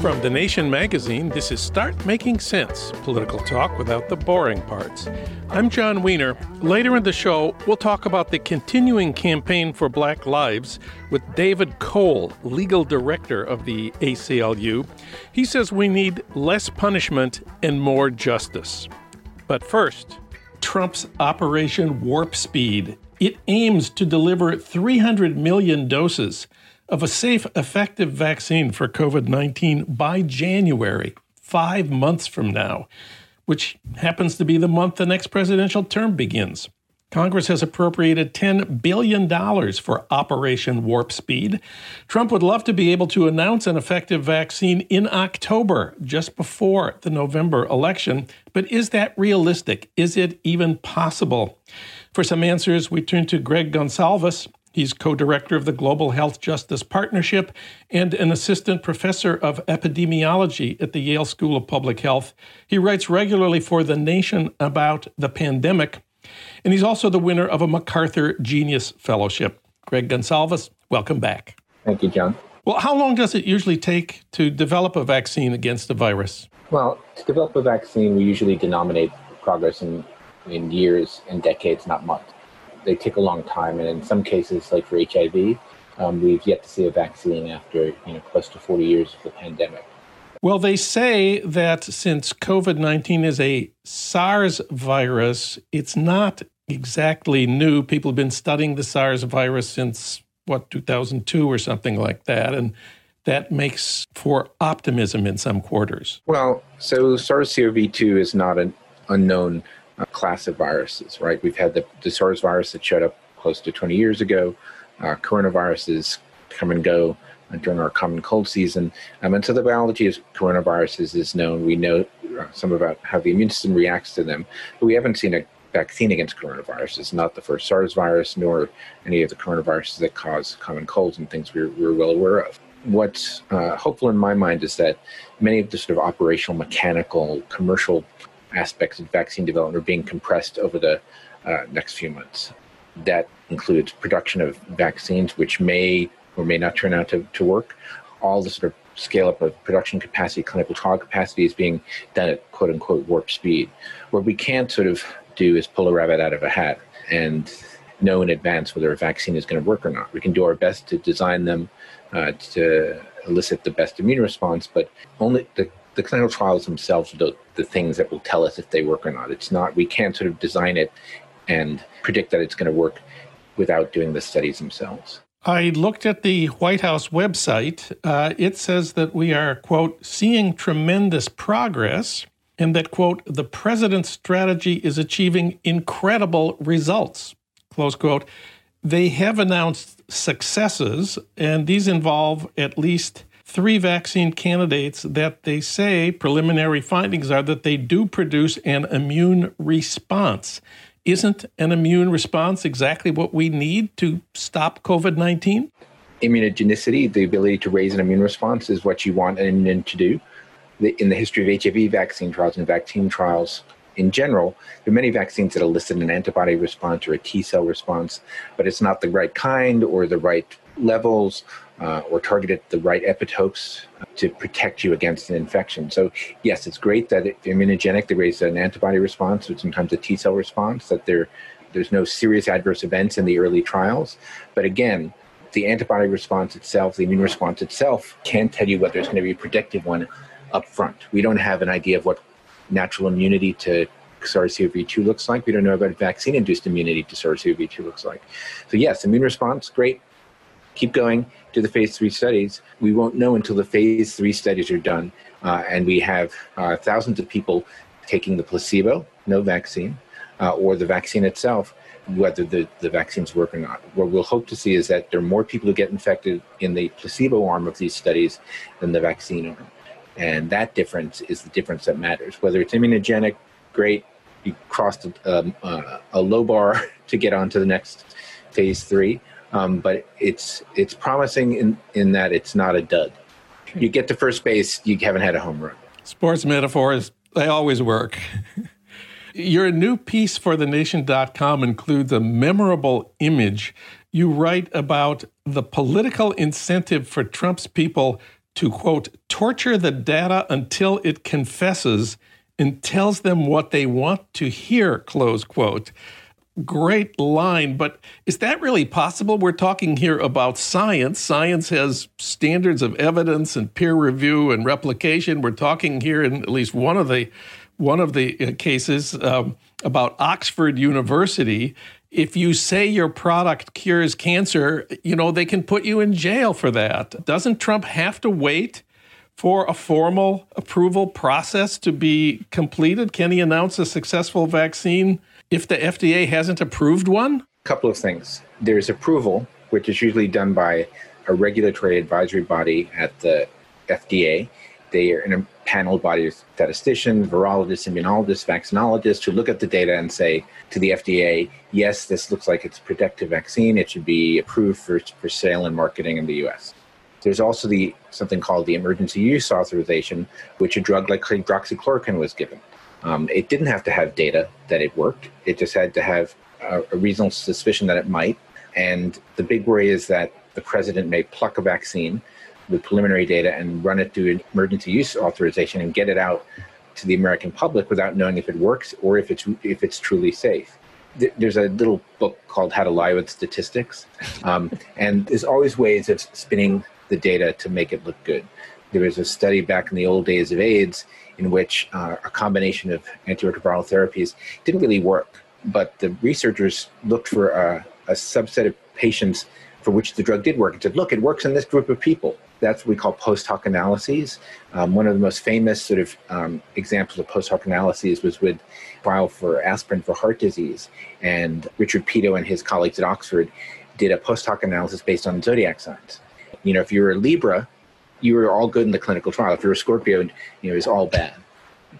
From The Nation magazine, this is Start Making Sense political talk without the boring parts. I'm Jon Wiener. Later in the show, we'll talk about the continuing campaign for Black Lives with David Cole, legal director of the ACLU. He says we need less punishment and more justice. But first, Trump's Operation Warp Speed. It aims to deliver 300 million doses of a safe, effective vaccine for COVID 19 by January, five months from now, which happens to be the month the next presidential term begins. Congress has appropriated $10 billion for Operation Warp Speed. Trump would love to be able to announce an effective vaccine in October, just before the November election. But is that realistic? Is it even possible? For some answers, we turn to Greg Gonsalves. He's co director of the Global Health Justice Partnership and an assistant professor of epidemiology at the Yale School of Public Health. He writes regularly for The Nation about the pandemic, and he's also the winner of a MacArthur Genius Fellowship. Greg Gonsalves, welcome back. Thank you, Jon. Well, how long does it usually take to develop a vaccine against a virus? Well, to develop a vaccine, we usually denominate progress in, in years and decades, not months they take a long time, and in some cases, like for HIV, um, we've yet to see a vaccine after you know close to 40 years of the pandemic. Well, they say that since COVID 19 is a SARS virus, it's not exactly new. People have been studying the SARS virus since, what, 2002 or something like that. And that makes for optimism in some quarters. Well, so SARS CoV 2 is not an unknown uh, class of viruses, right? We've had the, the SARS virus that showed up close to 20 years ago. Uh, coronaviruses come and go uh, during our common cold season. Um, and so the biology of coronaviruses is known. We know uh, some about how the immune system reacts to them, but we haven't seen a vaccine against coronavirus. It's not the first SARS virus, nor any of the coronaviruses that cause common colds and things we're, we're well aware of. What's uh, hopeful in my mind is that many of the sort of operational, mechanical, commercial aspects of vaccine development are being compressed over the uh, next few months. That includes production of vaccines, which may or may not turn out to, to work. All the sort of scale up of production capacity, clinical trial capacity is being done at quote unquote warp speed. What we can't sort of do is pull a rabbit out of a hat and know in advance whether a vaccine is going to work or not. We can do our best to design them uh, to elicit the best immune response, but only the the clinical trials themselves are the, the things that will tell us if they work or not. It's not, we can't sort of design it and predict that it's going to work without doing the studies themselves. I looked at the White House website. Uh, it says that we are, quote, seeing tremendous progress and that, quote, the president's strategy is achieving incredible results, close quote. They have announced successes, and these involve at least three vaccine candidates that they say preliminary findings are that they do produce an immune response. isn't an immune response exactly what we need to stop COVID 19? Immunogenicity, the ability to raise an immune response, is what you want an immune to do. In the history of HIV vaccine trials and vaccine trials in general, there are many vaccines that elicit an antibody response or a T cell response, but it's not the right kind or the right levels uh, or targeted the right epitopes to protect you against an infection. So, yes, it's great that it's immunogenic, they raise an antibody response or sometimes a T cell response, that there, there's no serious adverse events in the early trials. But again, the antibody response itself, the immune response itself, can't tell you whether it's going to be a predictive one up front. We don't have an idea of what natural immunity to SARS-CoV-2 looks like. We don't know about vaccine-induced immunity to SARS-CoV-2 looks like. So yes, immune response, great. Keep going the phase three studies. We won't know until the phase three studies are done, uh, and we have uh, thousands of people taking the placebo, no vaccine, uh, or the vaccine itself, whether the, the vaccines work or not. What we'll hope to see is that there are more people who get infected in the placebo arm of these studies than the vaccine arm. And that difference is the difference that matters. Whether it's immunogenic, great, you crossed a, um, uh, a low bar to get on to the next phase three, um, but it's it's promising in, in that it's not a dud. You get to first base, you haven't had a home run. Sports metaphors, they always work. Your new piece for thenation.com includes a memorable image. You write about the political incentive for Trump's people to, quote, torture the data until it confesses and tells them what they want to hear, close quote great line, but is that really possible? We're talking here about science. Science has standards of evidence and peer review and replication. We're talking here in at least one of the one of the uh, cases um, about Oxford University. If you say your product cures cancer, you know they can put you in jail for that. Doesn't Trump have to wait? for a formal approval process to be completed? Can he announce a successful vaccine if the FDA hasn't approved one? A couple of things. There's approval, which is usually done by a regulatory advisory body at the FDA. They are in a panel body of statisticians, virologists, immunologists, vaccinologists who look at the data and say to the FDA, yes, this looks like it's a protective vaccine. It should be approved for, for sale and marketing in the US. There's also the something called the emergency use authorization, which a drug like hydroxychloroquine was given. Um, it didn't have to have data that it worked. It just had to have a, a reasonable suspicion that it might. And the big worry is that the president may pluck a vaccine with preliminary data and run it through an emergency use authorization and get it out to the American public without knowing if it works or if it's if it's truly safe. There's a little book called How to Lie with Statistics, um, and there's always ways of spinning the data to make it look good. There was a study back in the old days of AIDS in which uh, a combination of antiretroviral therapies didn't really work. But the researchers looked for a, a subset of patients for which the drug did work and said, look, it works in this group of people. That's what we call post hoc analyses. Um, one of the most famous sort of um, examples of post hoc analyses was with trial for aspirin for heart disease. And Richard Peto and his colleagues at Oxford did a post hoc analysis based on zodiac signs. You know, if you're a Libra, you were all good in the clinical trial. If you're a Scorpio, you know, it's all bad.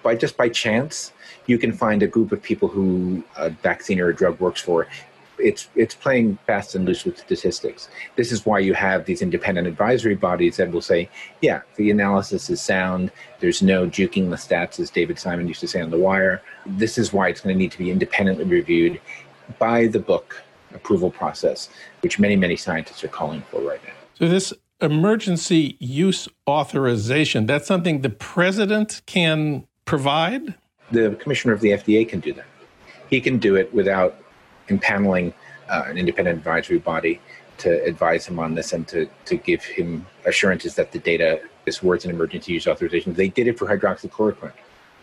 By just by chance, you can find a group of people who a vaccine or a drug works for. It's it's playing fast and loose with statistics. This is why you have these independent advisory bodies that will say, yeah, the analysis is sound. There's no juking the stats, as David Simon used to say on The Wire. This is why it's going to need to be independently reviewed by the book approval process, which many many scientists are calling for right now. So this emergency use authorization, that's something the president can provide? The commissioner of the FDA can do that. He can do it without impaneling uh, an independent advisory body to advise him on this and to, to give him assurances that the data is worth an emergency use authorization. They did it for hydroxychloroquine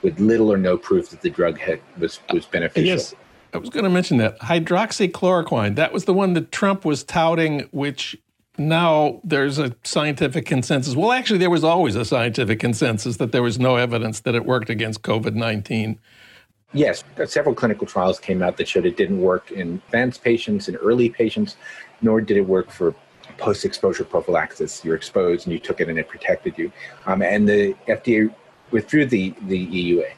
with little or no proof that the drug had, was, was beneficial. Yes. I was going to mention that. Hydroxychloroquine, that was the one that Trump was touting, which now there's a scientific consensus. Well, actually, there was always a scientific consensus that there was no evidence that it worked against COVID 19. Yes, several clinical trials came out that showed it didn't work in advanced patients, in early patients, nor did it work for post exposure prophylaxis. You're exposed and you took it and it protected you. Um, and the FDA withdrew the, the EUA.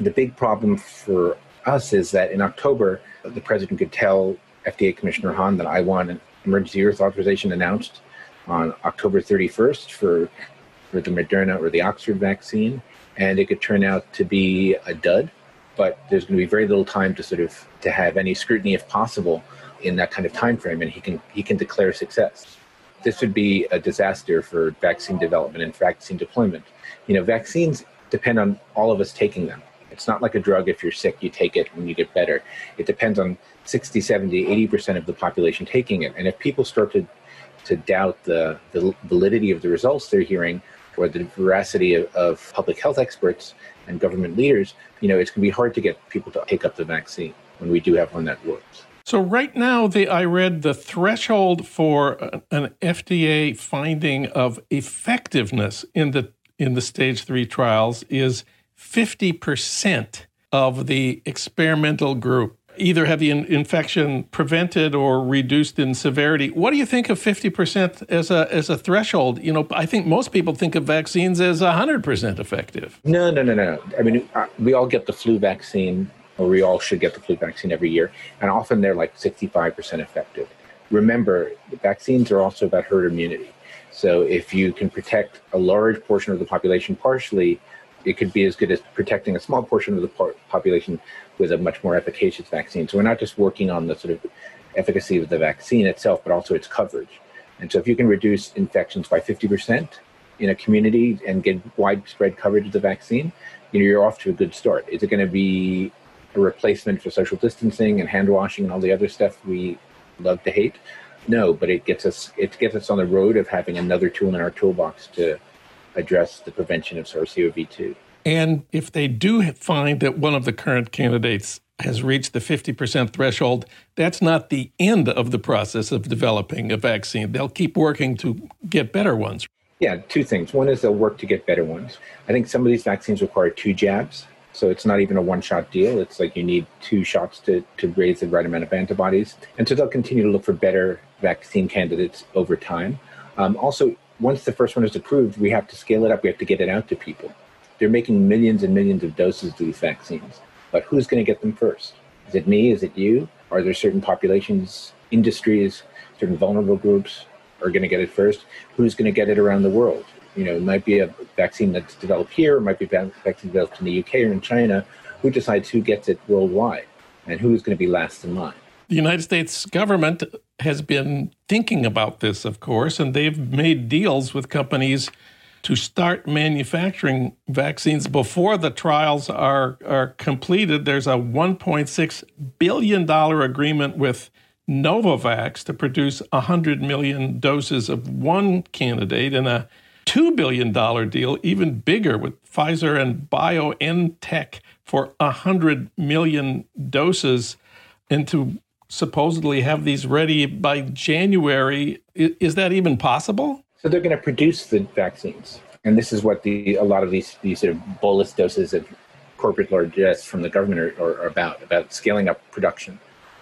The big problem for us is that in October, the president could tell FDA Commissioner Hahn that I want an emergency use authorization announced on October 31st for, for the Moderna or the Oxford vaccine, and it could turn out to be a dud. But there's going to be very little time to sort of to have any scrutiny, if possible, in that kind of time frame, and he can he can declare success. This would be a disaster for vaccine development and vaccine deployment. You know, vaccines depend on all of us taking them. It's not like a drug. If you're sick, you take it and you get better. It depends on 60, 70, 80% of the population taking it. And if people start to, to doubt the, the validity of the results they're hearing or the veracity of, of public health experts and government leaders, you know, it's going to be hard to get people to take up the vaccine when we do have one that works. So right now, the I read the threshold for an FDA finding of effectiveness in the in the stage three trials is fifty percent of the experimental group either have the in- infection prevented or reduced in severity. What do you think of 50% as a as a threshold? You know, I think most people think of vaccines as 100% effective. No, no, no, no. I mean, uh, we all get the flu vaccine or we all should get the flu vaccine every year. And often they're like 65% effective. Remember, vaccines are also about herd immunity. So if you can protect a large portion of the population partially, it could be as good as protecting a small portion of the population with a much more efficacious vaccine. So we're not just working on the sort of efficacy of the vaccine itself, but also its coverage. And so if you can reduce infections by 50% in a community and get widespread coverage of the vaccine, you know, you're off to a good start. Is it going to be a replacement for social distancing and hand washing and all the other stuff we love to hate. No, but it gets us it gets us on the road of having another tool in our toolbox to address the prevention of SARS-CoV-2. And if they do find that one of the current candidates has reached the 50% threshold, that's not the end of the process of developing a vaccine. They'll keep working to get better ones. Yeah, two things. One is they'll work to get better ones. I think some of these vaccines require two jabs. So it's not even a one shot deal. It's like you need two shots to, to raise the right amount of antibodies. And so they'll continue to look for better vaccine candidates over time. Um, also, once the first one is approved, we have to scale it up. We have to get it out to people. They're making millions and millions of doses of these vaccines. But who's going to get them first? Is it me? Is it you? Are there certain populations, industries, certain vulnerable groups are going to get it first? Who's going to get it around the world? you know, it might be a vaccine that's developed here, it might be a vaccine developed in the UK or in China. Who decides who gets it worldwide and who's going to be last in line? The United States government has been thinking about this, of course, and they've made deals with companies to start manufacturing vaccines before the trials are, are completed. There's a $1.6 billion agreement with Novavax to produce 100 million doses of one candidate and a $2 billion deal, even bigger, with Pfizer and BioNTech for 100 million doses, and to supposedly have these ready by January. Is that even possible? So they're going to produce the vaccines. And this is what the a lot of these, these sort of bolus doses of corporate largesse from the government are, are about, about scaling up production.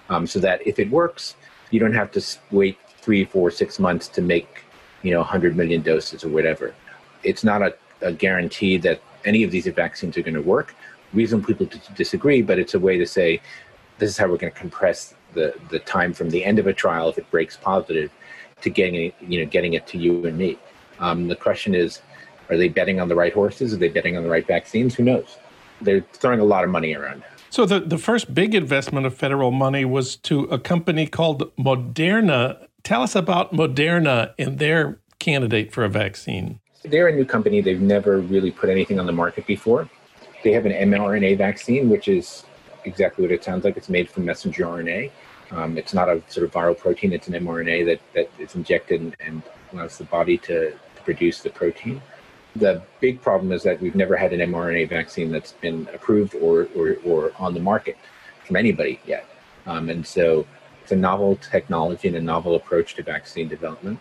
Um, so that if it works, you don't have to wait three, four, six months to make you know 100 million doses or whatever. It's not a, a guarantee that any of these vaccines are going to work. Reason people disagree, but it's a way to say this is how we're going to compress the, the time from the end of a trial if it breaks positive to getting it, you know getting it to you and me. Um, the question is, are they betting on the right horses? Are they betting on the right vaccines? Who knows? They're throwing a lot of money around. So the, the first big investment of federal money was to a company called Moderna Tell us about Moderna and their candidate for a vaccine. They're a new company. They've never really put anything on the market before. They have an mRNA vaccine, which is exactly what it sounds like. It's made from messenger RNA. Um, it's not a sort of viral protein. It's an mRNA that, that is injected and, allows the body to, to produce the protein. The big problem is that we've never had an mRNA vaccine that's been approved or, or, or on the market from anybody yet. Um, and so it's a novel technology and a novel approach to vaccine development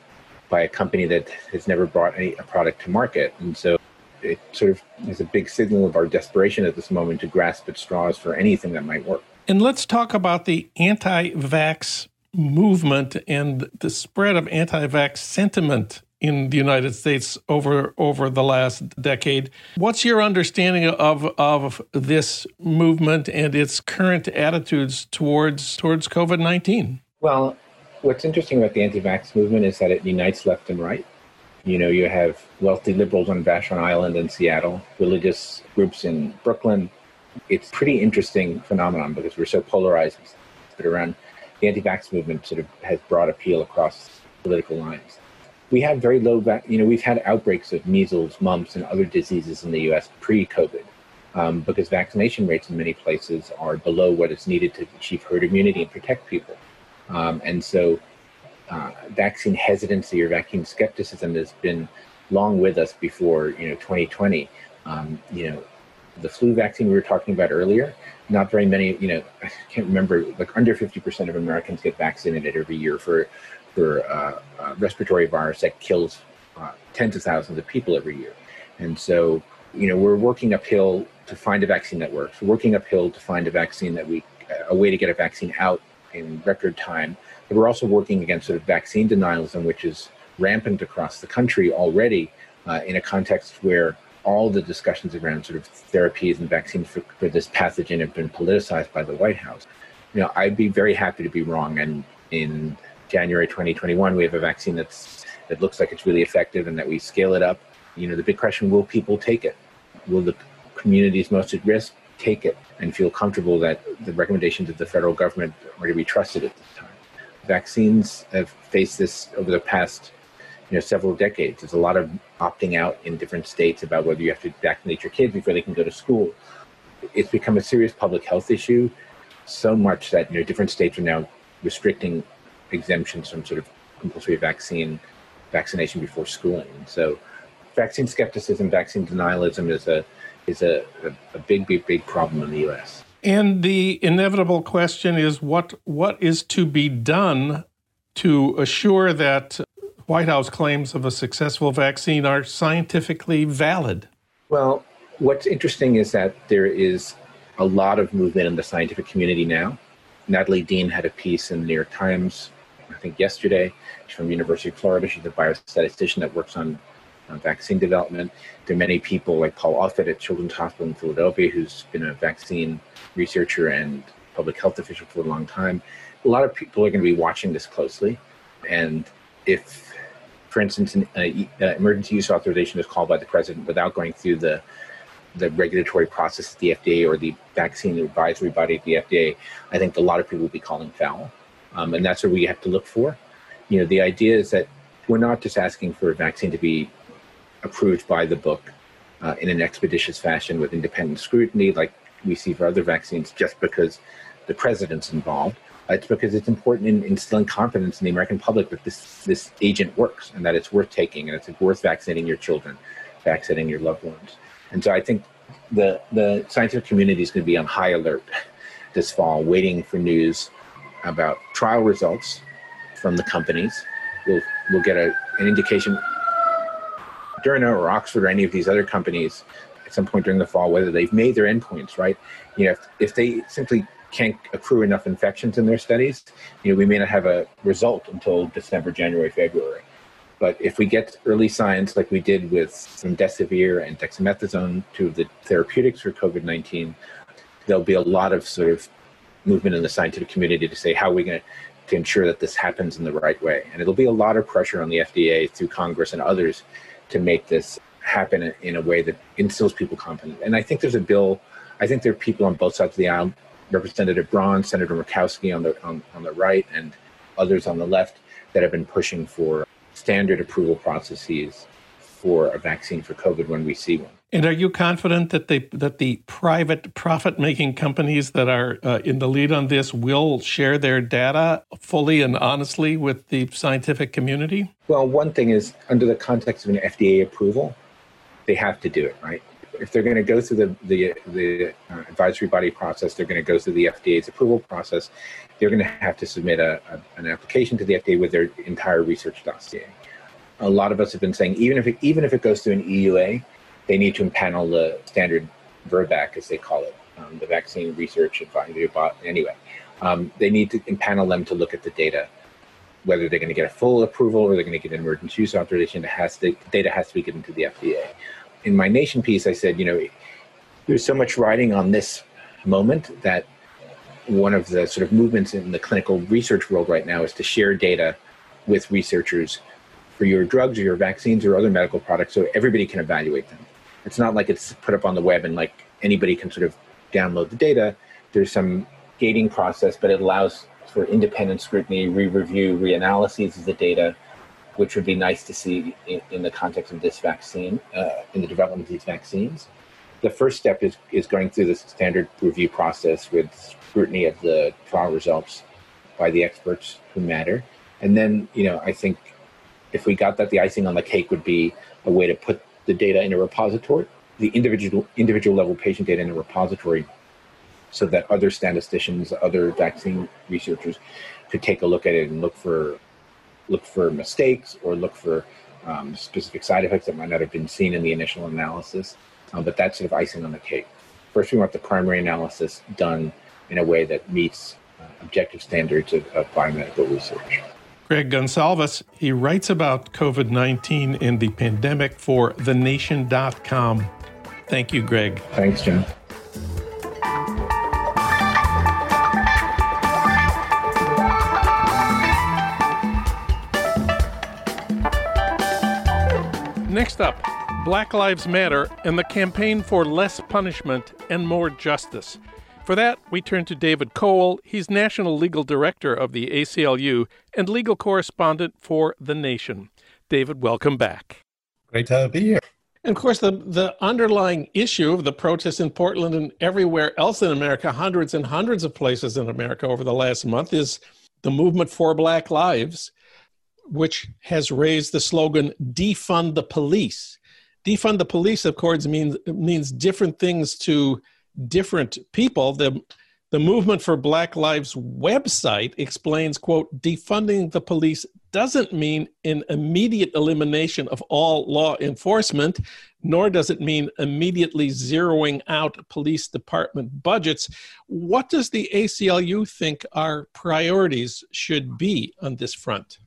by a company that has never brought any, a product to market. And so it sort of is a big signal of our desperation at this moment to grasp at straws for anything that might work. And let's talk about the anti vax movement and the spread of anti vax sentiment in the United States over over the last decade. What's your understanding of of this movement and its current attitudes towards towards COVID nineteen? Well, what's interesting about the anti-vax movement is that it unites left and right. You know, you have wealthy liberals on Vashon Island in Seattle, religious groups in Brooklyn. It's pretty interesting phenomenon because we're so polarized. But around the anti-vax movement sort of has broad appeal across political lines. We had very low, you know, we've had outbreaks of measles, mumps, and other diseases in the U.S. pre-COVID um, because vaccination rates in many places are below what is needed to achieve herd immunity and protect people. Um, and so, uh, vaccine hesitancy or vaccine skepticism has been long with us before you know 2020. Um, you know, the flu vaccine we were talking about earlier not very many, you know, I can't remember, like under 50% of Americans get vaccinated every year for, for uh, a respiratory virus that kills uh, tens of thousands of people every year. And so, you know, we're working uphill to find a vaccine that works. We're working uphill to find a vaccine that we, a way to get a vaccine out in record time. But we're also working against sort of vaccine denialism, which is rampant across the country already uh, in a context where all the discussions around sort of therapies and vaccines for, for this pathogen have been politicized by the White House. You know, I'd be very happy to be wrong. And in January 2021, we have a vaccine that's that looks like it's really effective and that we scale it up. You know, the big question: Will people take it? Will the communities most at risk take it and feel comfortable that the recommendations of the federal government are to be trusted at this time? Vaccines have faced this over the past you know several decades. There's a lot of opting out in different states about whether you have to vaccinate your kids before they can go to school. It's become a serious public health issue, so much that you know different states are now restricting exemptions from sort of compulsory vaccine vaccination before schooling. So, vaccine skepticism, vaccine denialism is a is a, a, a big, big, big problem in the U.S. And the inevitable question is what what is to be done to assure that White House claims of a successful vaccine are scientifically valid? Well, what's interesting is that there is a lot of movement in the scientific community now. Natalie Dean had a piece in the New York Times, I think yesterday. She's from the University of Florida. She's a biostatistician that works on, vaccine development. There are many people like Paul Offit at Children's Hospital in Philadelphia, who's been a vaccine researcher and public health official for a long time. A lot of people are going to be watching this closely. And if for instance, an uh, uh, emergency use authorization is called by the president without going through the the regulatory process at the FDA or the vaccine advisory body at the FDA, I think a lot of people will be calling foul, um, and that's what we have to look for. You know, the idea is that we're not just asking for a vaccine to be approved by the book uh, in an expeditious fashion with independent scrutiny, like we see for other vaccines, just because the president's involved. It's because it's important in instilling confidence in the American public that this this agent works and that it's worth taking and it's worth vaccinating your children, vaccinating your loved ones. And so I think the the scientific community is going to be on high alert this fall, waiting for news about trial results from the companies. We'll we'll get a, an indication. Moderna or Oxford or any of these other companies at some point during the fall whether they've made their endpoints right. You know, if, if they simply can't accrue enough infections in their studies, you know, we may not have a result until December, January, February. But if we get early signs like we did with remdesivir and dexamethasone, two of the therapeutics for COVID 19, there'll be a lot of sort of movement in the scientific community to say how are we going to ensure that this happens in the right way. And it'll be a lot of pressure on the FDA through Congress and others to make this happen in a way that instills people confidence. And I think there's a bill, I think there are people on both sides of the aisle Representative Braun, Senator Murkowski on the on, on the right, and others on the left that have been pushing for standard approval processes for a vaccine for COVID when we see one. And are you confident that they that the private profit-making companies that are uh, in the lead on this will share their data fully and honestly with the scientific community? Well, one thing is under the context of an FDA approval, they have to do it, right? if they're going to go through the the, the uh, advisory body process, they're going to go through the FDA's approval process. They're going to have to submit a, a, an application to the FDA with their entire research dossier. A lot of us have been saying even if it, even if it goes through an EUA, they need to impanel the standard VRBPAC, as they call it, um, the Vaccine Research Advisory Body. Anyway, um, they need to impanel them to look at the data whether they're going to get a full approval or they're going to get an emergency use authorization, has to, data has to be given to the FDA. In my nation piece, I said, you know, there's so much riding on this moment that one of the sort of movements in the clinical research world right now is to share data with researchers for your drugs or your vaccines or other medical products so everybody can evaluate them. It's not like it's put up on the web and like anybody can sort of download the data. There's some gating process, but it allows for independent scrutiny, re-review, reanalyses of the data, which would be nice to see in, in the context of this vaccine, uh, in the development of these vaccines. The first step is, is going through the standard review process with scrutiny of the trial results by the experts who matter. And then, you know, I think if we got that, the icing on the cake would be a way to put the data in a repository, the individual individual level patient data in a repository so that other statisticians, other vaccine researchers could take a look at it and look for look for mistakes or look for um, specific side effects that might not have been seen in the initial analysis. Um, but that's sort of icing on the cake. First, we want the primary analysis done in a way that meets uh, objective standards of, of biomedical research. Greg Gonsalves, he writes about COVID 19 and the pandemic for thenation.com. Thank you, Greg. Thanks, Jon. Next up, Black Lives Matter and the campaign for less punishment and more justice. For that, we turn to David Cole. He's National Legal Director of the ACLU and legal correspondent for The Nation. David, welcome back. Great to be here. And of course, the, the underlying issue of the protests in Portland and everywhere else in America, hundreds and hundreds of places in America over the last month, is the movement for Black Lives which has raised the slogan defund the police. Defund the police, of course, means means different things to different people. The the movement for Black Lives website explains, quote, defunding the police doesn't mean an immediate elimination of all law enforcement, nor does it mean immediately zeroing out police department budgets. What does the ACLU think our priorities should be on this front?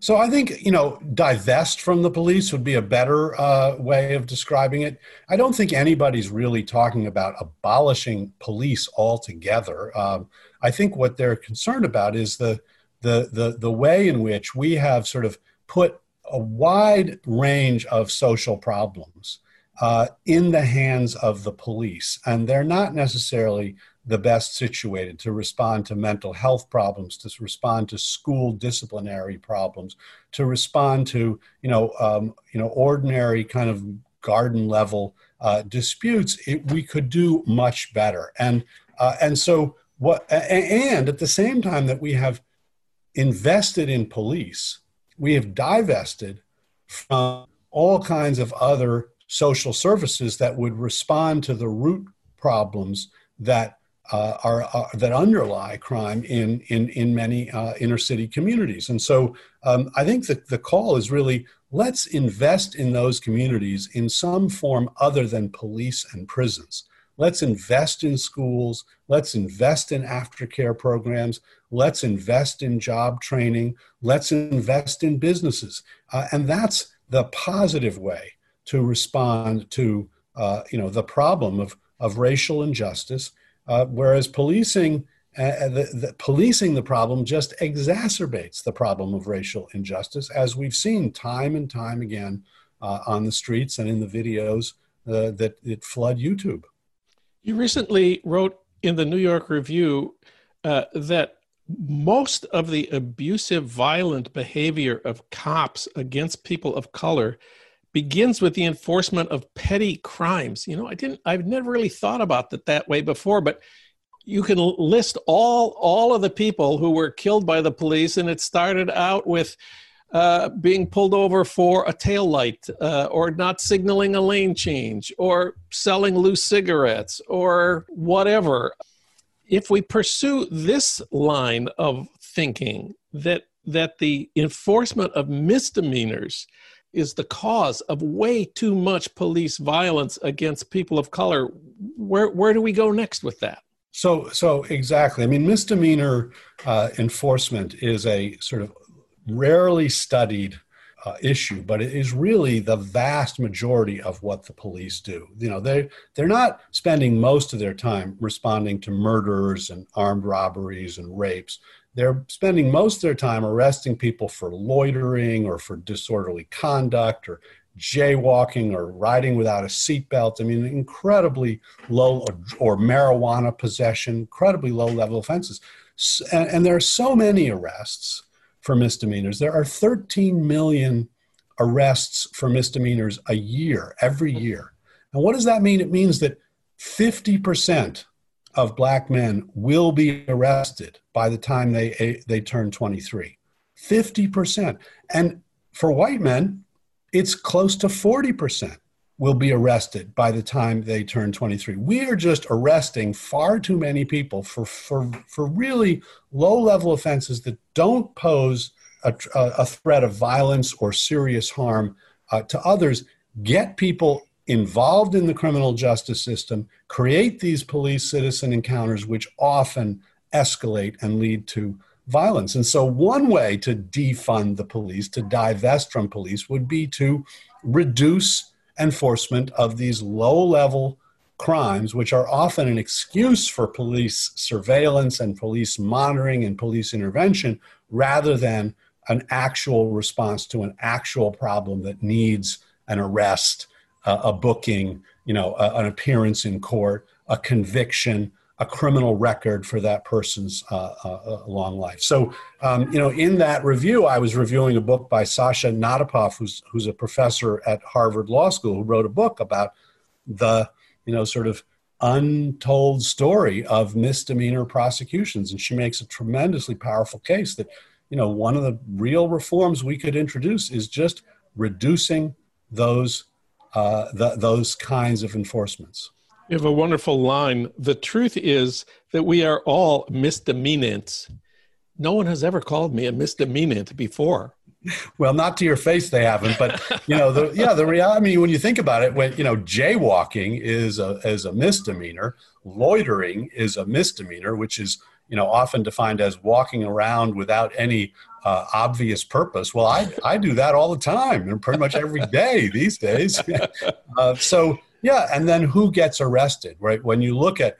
So I think you know, divest from the police would be a better uh, way of describing it. I don't think anybody's really talking about abolishing police altogether. Um, I think what they're concerned about is the the the the way in which we have sort of put a wide range of social problems uh, in the hands of the police, and they're not necessarily the best situated to respond to mental health problems, to respond to school disciplinary problems, to respond to you know um, you know ordinary kind of garden level uh, disputes. It, we could do much better, and uh, and so what? And at the same time that we have invested in police, we have divested from all kinds of other social services that would respond to the root problems that uh, are, are, that underlie crime in in in many uh, inner city communities. And so um, I think that the call is really let's invest in those communities in some form other than police and prisons. Let's invest in schools. Let's invest in aftercare programs. Let's invest in job training. Let's invest in businesses. Uh, and that's the positive way to respond to uh, you know the problem of of racial injustice uh, whereas policing, uh, uh, the, the, policing the problem just exacerbates the problem of racial injustice, as we've seen time and time again uh, on the streets and in the videos uh, that, it flood YouTube. You recently wrote in the New York Review uh, that most of the abusive, violent behavior of cops against people of color begins with the enforcement of petty crimes. You know, I didn't, I've never really thought about that that way before, but you can list all all of the people who were killed by the police, and it started out with uh, being pulled over for a tail light, uh, or not signaling a lane change, or selling loose cigarettes, or whatever. If we pursue this line of thinking that that the enforcement of misdemeanors is the cause of way too much police violence against people of color. Where where do we go next with that? So so exactly. I mean, misdemeanor uh, enforcement is a sort of rarely studied uh, issue, but it is really the vast majority of what the police do. You know, they they're not spending most of their time responding to murders and armed robberies and rapes. They're spending most of their time arresting people for loitering or for disorderly conduct or jaywalking or riding without a seatbelt. I mean, incredibly low or, or marijuana possession, incredibly low level offenses. And, and there are so many arrests for misdemeanors. There are 13 million arrests for misdemeanors a year, every year. And what does that mean? It means that 50% of black men will be arrested by the time they, they turn 23. 50%. And for white men, it's close to 40% will be arrested by the time they turn 23. We are just arresting far too many people for, for, for really low level offenses that don't pose a, a threat of violence or serious harm uh, to others. Get people involved in the criminal justice system, create these police citizen encounters, which often escalate and lead to violence. And so, one way to defund the police, to divest from police, would be to reduce enforcement of these low level crimes, which are often an excuse for police surveillance and police monitoring and police intervention, rather than an actual response to an actual problem that needs an arrest, uh, a booking, you know, a, an appearance in court, a conviction, a criminal record for that person's uh, uh, uh, long life. So, um, you know, in that review, I was reviewing a book by Sasha Natapoff, who's who's a professor at Harvard Law School, who wrote a book about the, you know, sort of untold story of misdemeanor prosecutions, and she makes a tremendously powerful case that, you know, one of the real reforms we could introduce is just reducing those uh, the, those kinds of enforcements. You have a wonderful line. The truth is that we are all misdemeanants. No one has ever called me a misdemeanant before. Well, not to your face, they haven't. But you know, the, yeah, the reality. I mean, when you think about it, when you know, jaywalking is a is a misdemeanor. Loitering is a misdemeanor, which is you know often defined as walking around without any uh, obvious purpose. Well, I I do that all the time, and pretty much every day these days. uh, so yeah, and then who gets arrested, right? When you look at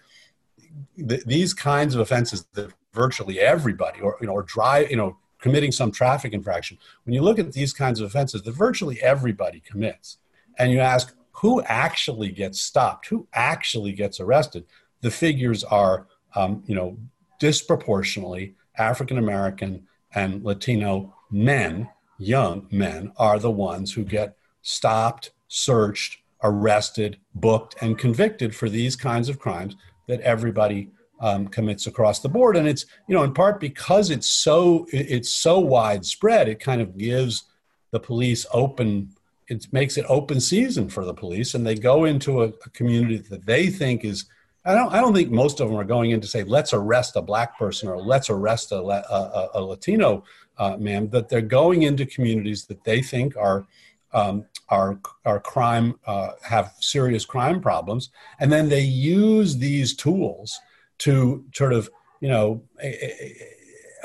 th- these kinds of offenses that virtually everybody, or you know, or drive, you know, committing some traffic infraction. When you look at these kinds of offenses that virtually everybody commits, and you ask who actually gets stopped, who actually gets arrested, the figures are, um, you know, disproportionately African American and Latino men, young men, are the ones who get stopped, searched, arrested, booked, and convicted for these kinds of crimes that everybody um, commits across the board. And it's you know in part because it's so it's so widespread, it kind of gives the police open. It makes it open season for the police, and they go into a, a community that they think is. I don't. I don't think most of them are going in to say, "Let's arrest a black person" or "Let's arrest a, a, a Latino uh, man." But they're going into communities that they think are um, our our crime uh, have serious crime problems, and then they use these tools to sort of you know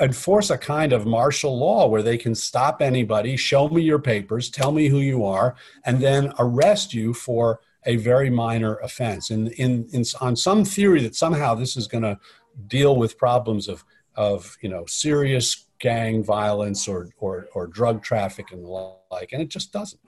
enforce a kind of martial law where they can stop anybody, show me your papers, tell me who you are, and then arrest you for a very minor offense. And in, in, on some theory that somehow this is going to deal with problems of of you know serious gang violence or, or or drug traffic and the like, and it just doesn't.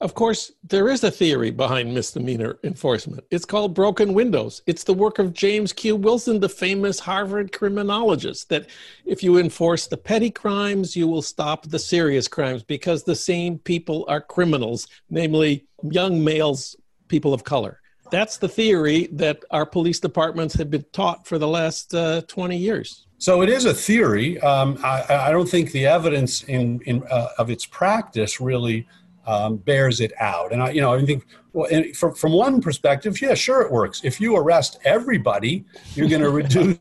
Of course, there is a theory behind misdemeanor enforcement. It's called broken windows. It's the work of James Q. Wilson, the famous Harvard criminologist, that if you enforce the petty crimes, you will stop the serious crimes because the same people are criminals, namely young males, people of color. That's the theory that our police departments have been taught for the last uh, 20 years. So it is a theory. Um, I, I, don't think the evidence in, in uh, of its practice really um, bears it out. And I, you know, I think well, from from one perspective, yeah, sure, it works. If you arrest everybody, you're going to reduce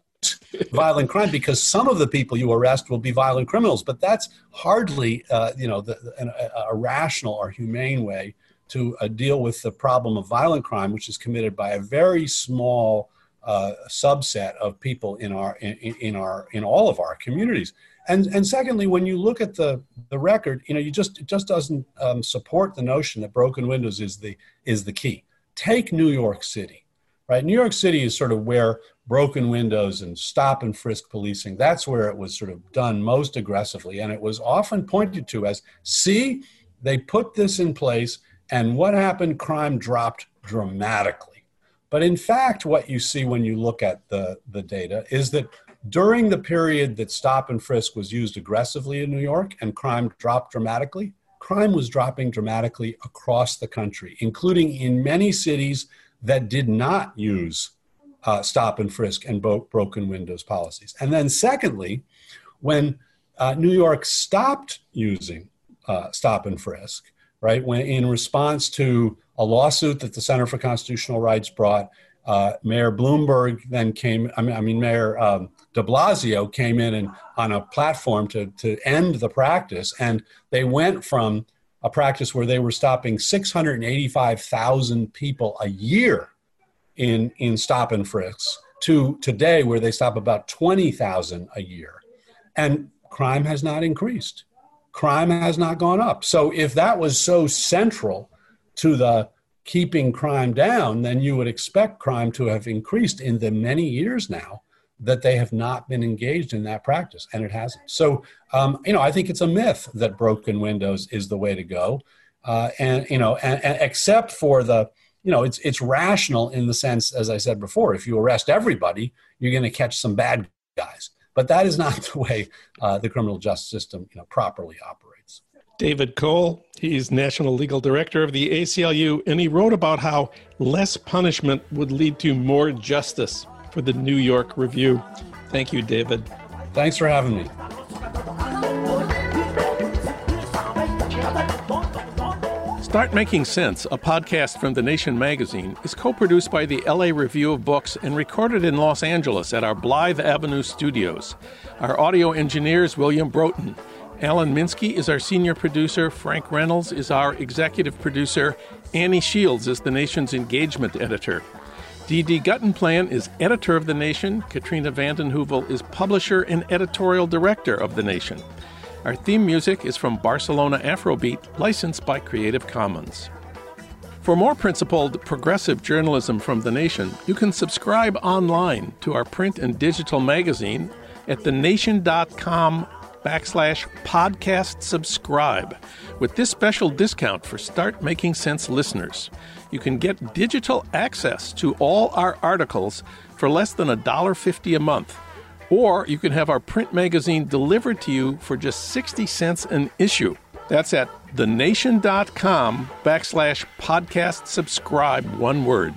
violent crime because some of the people you arrest will be violent criminals. But that's hardly, uh, you know, the, a, a, rational or humane way to uh, deal with the problem of violent crime, which is committed by a very small uh, subset of people in our in, in our in all of our communities. And and secondly, when you look at the the record, you know, you just it just doesn't um, support the notion that broken windows is the is the key. Take New York City, right? New York City is sort of where broken windows and stop and frisk policing. That's where it was sort of done most aggressively, and it was often pointed to as, see, they put this in place, and what happened? Crime dropped dramatically. But in fact, what you see when you look at the, the data is that during the period that stop and frisk was used aggressively in New York and crime dropped dramatically, crime was dropping dramatically across the country, including in many cities that did not use uh, stop and frisk and bo- broken windows policies. And then, secondly, when uh, New York stopped using uh, stop and frisk, right, when in response to a lawsuit that the Center for Constitutional Rights brought, uh, Mayor Bloomberg then came, I mean, I mean Mayor um, de Blasio came in and on a platform to, to end the practice. And they went from a practice where they were stopping 685,000 people a year in, in stop and frisks to today where they stop about 20,000 a year. And crime has not increased. Crime has not gone up. So if that was so central to the keeping crime down, then you would expect crime to have increased in the many years now that they have not been engaged in that practice, and it hasn't. So, um, you know, I think it's a myth that broken windows is the way to go, uh, and you know, and, and except for the, you know, it's it's rational in the sense, as I said before, if you arrest everybody, you're going to catch some bad guys, but that is not the way uh, the criminal justice system, you know, properly operates. David Cole, he's National Legal Director of the ACLU, and he wrote about how less punishment would lead to more justice for the New York Review. Thank you, David. Thanks for having me. Start Making Sense, a podcast from The Nation magazine, is co produced by the LA Review of Books and recorded in Los Angeles at our Blythe Avenue studios. Our audio engineer is William Broughton. Alan Minsky is our senior producer. Frank Reynolds is our executive producer. Annie Shields is the nation's engagement editor. D.D. Guttenplan is editor of The Nation. Katrina vanden Heuvel is publisher and editorial director of The Nation. Our theme music is from Barcelona Afrobeat, licensed by Creative Commons. For more principled, progressive journalism from The Nation, you can subscribe online to our print and digital magazine at thenation.com backslash podcast subscribe with this special discount for Start Making Sense listeners you can get digital access to all our articles for less than $1.50 a month. Or you can have our print magazine delivered to you for just 60 cents an issue. That's at thenation.com backslash podcast subscribe, one word.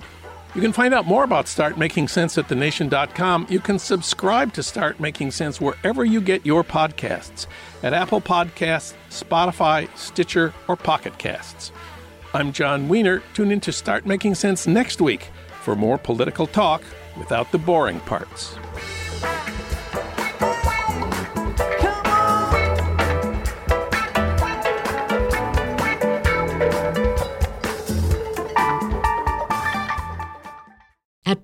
You can find out more about Start Making Sense at thenation.com. You can subscribe to Start Making Sense wherever you get your podcasts at Apple Podcasts, Spotify, Stitcher, or Pocket Casts. I'm Jon Wiener. Tune in to Start Making Sense next week for more political talk without the boring parts.